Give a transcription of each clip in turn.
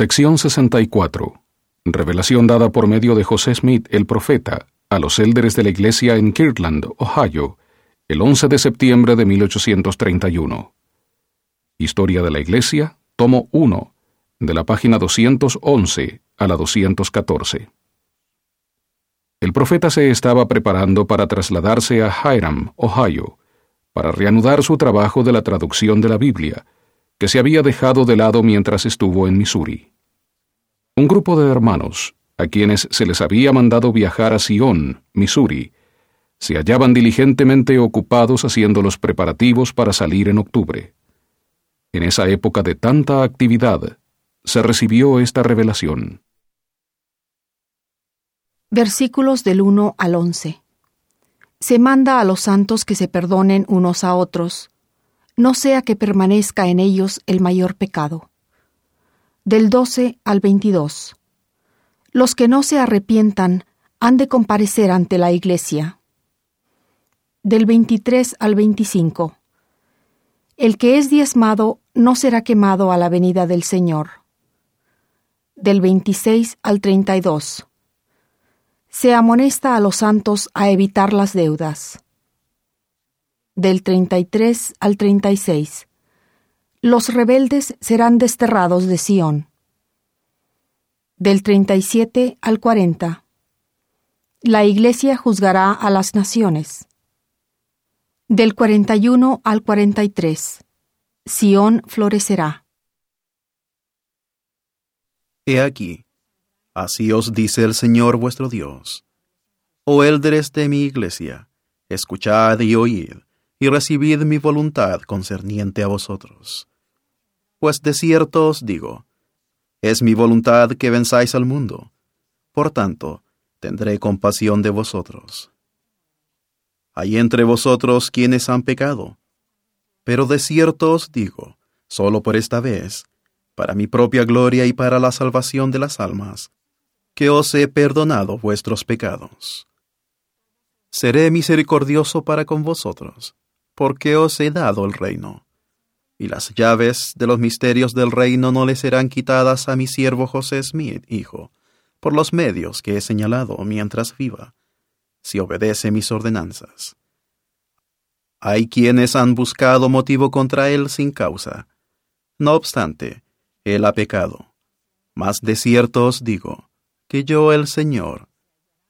Sección 64. Revelación dada por medio de José Smith, el profeta, a los élderes de la iglesia en Kirtland, Ohio, el 11 de septiembre de 1831. Historia de la iglesia, tomo 1, de la página 211 a la 214. El profeta se estaba preparando para trasladarse a Hiram, Ohio, para reanudar su trabajo de la traducción de la Biblia, que se había dejado de lado mientras estuvo en Missouri. Un grupo de hermanos, a quienes se les había mandado viajar a Sion, Missouri, se hallaban diligentemente ocupados haciendo los preparativos para salir en octubre. En esa época de tanta actividad, se recibió esta revelación. Versículos del 1 al 11. Se manda a los santos que se perdonen unos a otros, no sea que permanezca en ellos el mayor pecado. Del 12 al 22. Los que no se arrepientan han de comparecer ante la iglesia. Del 23 al 25. El que es diezmado no será quemado a la venida del Señor. Del 26 al 32. Se amonesta a los santos a evitar las deudas. Del 33 al 36. Los rebeldes serán desterrados de Sión. Del 37 al 40. La Iglesia juzgará a las naciones. Del 41 al 43. Sión florecerá. He aquí, así os dice el Señor vuestro Dios. Oh élderes de mi iglesia, escuchad y oíd, y recibid mi voluntad concerniente a vosotros. Pues de cierto os digo, es mi voluntad que venzáis al mundo, por tanto, tendré compasión de vosotros. Hay entre vosotros quienes han pecado, pero de cierto os digo, solo por esta vez, para mi propia gloria y para la salvación de las almas, que os he perdonado vuestros pecados. Seré misericordioso para con vosotros, porque os he dado el reino. Y las llaves de los misterios del reino no le serán quitadas a mi siervo José Smith, hijo, por los medios que he señalado mientras viva, si obedece mis ordenanzas. Hay quienes han buscado motivo contra él sin causa. No obstante, él ha pecado. Mas de cierto os digo, que yo el Señor,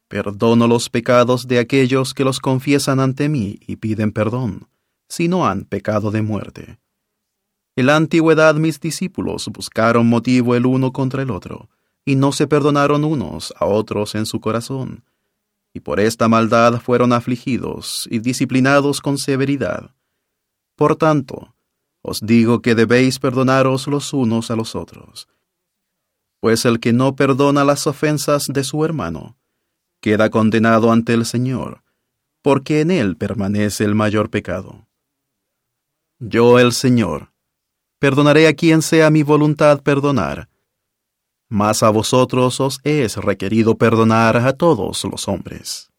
perdono los pecados de aquellos que los confiesan ante mí y piden perdón, si no han pecado de muerte. En la antigüedad mis discípulos buscaron motivo el uno contra el otro, y no se perdonaron unos a otros en su corazón, y por esta maldad fueron afligidos y disciplinados con severidad. Por tanto, os digo que debéis perdonaros los unos a los otros. Pues el que no perdona las ofensas de su hermano, queda condenado ante el Señor, porque en él permanece el mayor pecado. Yo, el Señor, perdonaré a quien sea mi voluntad perdonar, mas a vosotros os es requerido perdonar a todos los hombres.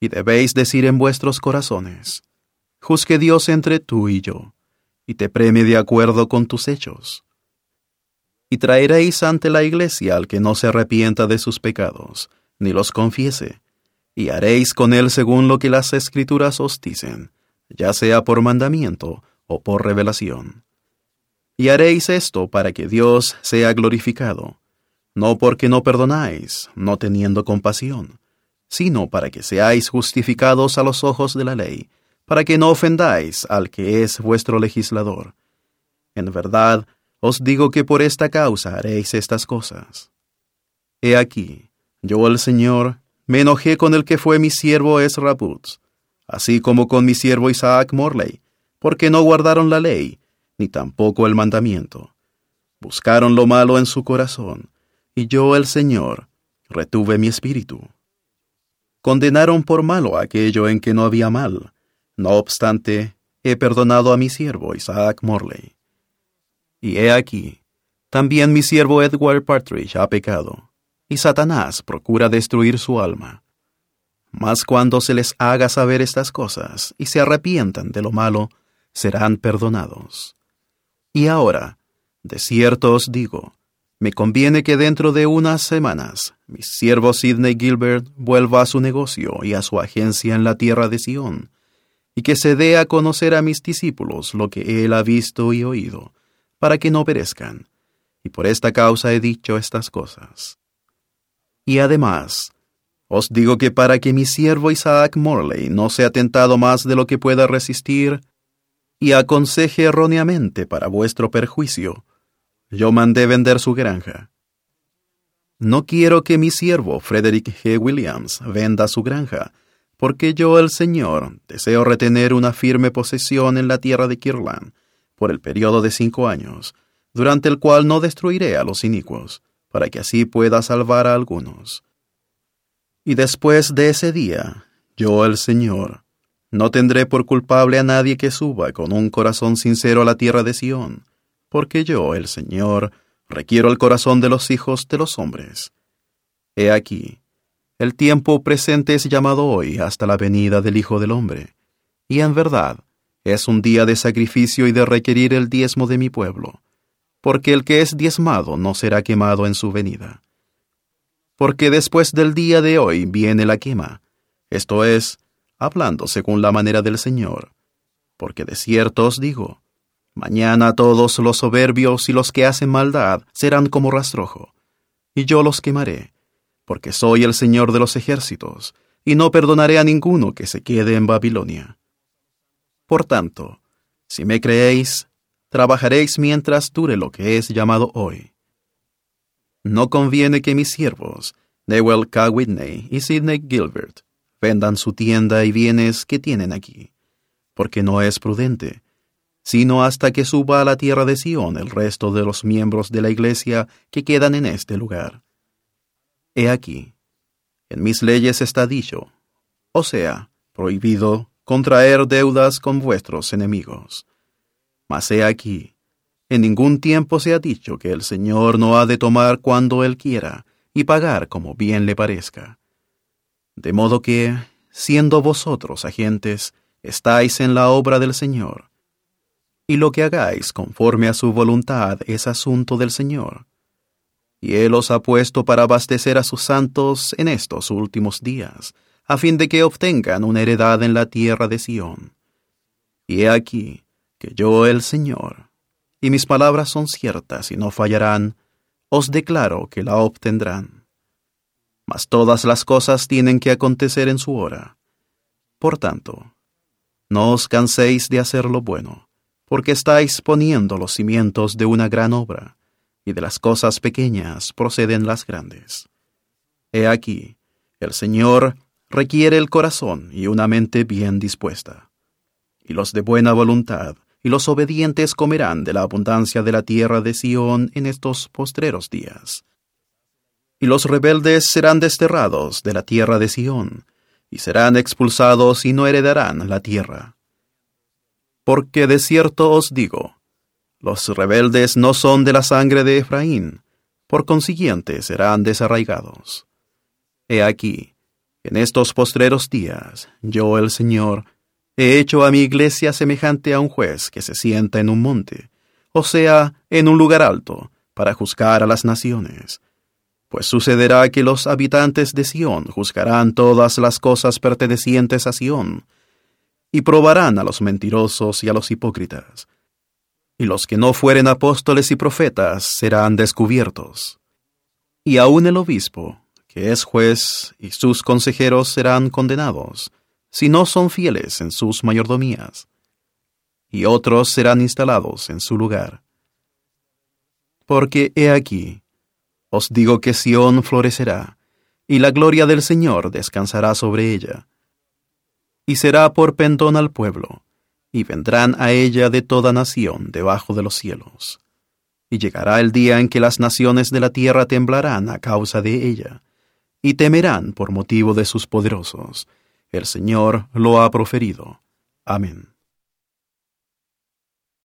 Y debéis decir en vuestros corazones, juzgue Dios entre tú y yo y te premie de acuerdo con tus hechos. Y traeréis ante la iglesia al que no se arrepienta de sus pecados, ni los confiese, y haréis con él según lo que las escrituras os dicen, ya sea por mandamiento o por revelación. Y haréis esto para que Dios sea glorificado, no porque no perdonáis, no teniendo compasión, sino para que seáis justificados a los ojos de la ley, para que no ofendáis al que es vuestro legislador. En verdad, os digo que por esta causa haréis estas cosas. He aquí, yo el Señor, me enojé con el que fue mi siervo Ezra así como con mi siervo Isaac Morley, porque no guardaron la ley, ni tampoco el mandamiento. Buscaron lo malo en su corazón, y yo el Señor retuve mi espíritu. Condenaron por malo aquello en que no había mal, no obstante, he perdonado a mi siervo Isaac Morley. Y he aquí, también mi siervo Edward Partridge ha pecado, y Satanás procura destruir su alma. Mas cuando se les haga saber estas cosas y se arrepientan de lo malo, serán perdonados. Y ahora, de cierto os digo, me conviene que dentro de unas semanas mi siervo Sidney Gilbert vuelva a su negocio y a su agencia en la tierra de Sion, y que se dé a conocer a mis discípulos lo que él ha visto y oído, para que no perezcan. Y por esta causa he dicho estas cosas. Y además, os digo que para que mi siervo Isaac Morley no sea tentado más de lo que pueda resistir, y aconseje erróneamente para vuestro perjuicio, yo mandé vender su granja. No quiero que mi siervo Frederick G. Williams venda su granja, porque yo, el Señor, deseo retener una firme posesión en la tierra de Kirland por el periodo de cinco años, durante el cual no destruiré a los inicuos, para que así pueda salvar a algunos. Y después de ese día, yo, el Señor, no tendré por culpable a nadie que suba con un corazón sincero a la tierra de Sión, porque yo, el Señor, requiero el corazón de los hijos de los hombres. He aquí, el tiempo presente es llamado hoy hasta la venida del Hijo del Hombre, y en verdad es un día de sacrificio y de requerir el diezmo de mi pueblo, porque el que es diezmado no será quemado en su venida. Porque después del día de hoy viene la quema, esto es, hablando según la manera del Señor, porque de cierto os digo, Mañana todos los soberbios y los que hacen maldad serán como rastrojo, y yo los quemaré, porque soy el Señor de los ejércitos, y no perdonaré a ninguno que se quede en Babilonia. Por tanto, si me creéis, trabajaréis mientras dure lo que es llamado hoy. No conviene que mis siervos, Newell K. Whitney y Sidney Gilbert, vendan su tienda y bienes que tienen aquí, porque no es prudente sino hasta que suba a la tierra de Sión el resto de los miembros de la iglesia que quedan en este lugar. He aquí, en mis leyes está dicho, o sea, prohibido contraer deudas con vuestros enemigos. Mas he aquí, en ningún tiempo se ha dicho que el Señor no ha de tomar cuando Él quiera y pagar como bien le parezca. De modo que, siendo vosotros agentes, estáis en la obra del Señor, y lo que hagáis conforme a su voluntad es asunto del Señor. Y Él os ha puesto para abastecer a sus santos en estos últimos días, a fin de que obtengan una heredad en la tierra de Sión. Y he aquí que yo, el Señor, y mis palabras son ciertas y no fallarán, os declaro que la obtendrán. Mas todas las cosas tienen que acontecer en su hora. Por tanto, no os canséis de hacer lo bueno porque estáis poniendo los cimientos de una gran obra, y de las cosas pequeñas proceden las grandes. He aquí, el Señor requiere el corazón y una mente bien dispuesta. Y los de buena voluntad y los obedientes comerán de la abundancia de la tierra de Sión en estos postreros días. Y los rebeldes serán desterrados de la tierra de Sión, y serán expulsados y no heredarán la tierra porque de cierto os digo, los rebeldes no son de la sangre de Efraín, por consiguiente serán desarraigados. He aquí, en estos postreros días, yo el Señor, he hecho a mi iglesia semejante a un juez que se sienta en un monte, o sea, en un lugar alto, para juzgar a las naciones. Pues sucederá que los habitantes de Sión juzgarán todas las cosas pertenecientes a Sión, y probarán a los mentirosos y a los hipócritas. Y los que no fueren apóstoles y profetas serán descubiertos. Y aun el obispo, que es juez, y sus consejeros serán condenados, si no son fieles en sus mayordomías. Y otros serán instalados en su lugar. Porque he aquí, os digo que Sión florecerá, y la gloria del Señor descansará sobre ella y será por pendón al pueblo, y vendrán a ella de toda nación debajo de los cielos. Y llegará el día en que las naciones de la tierra temblarán a causa de ella, y temerán por motivo de sus poderosos. El Señor lo ha proferido. Amén.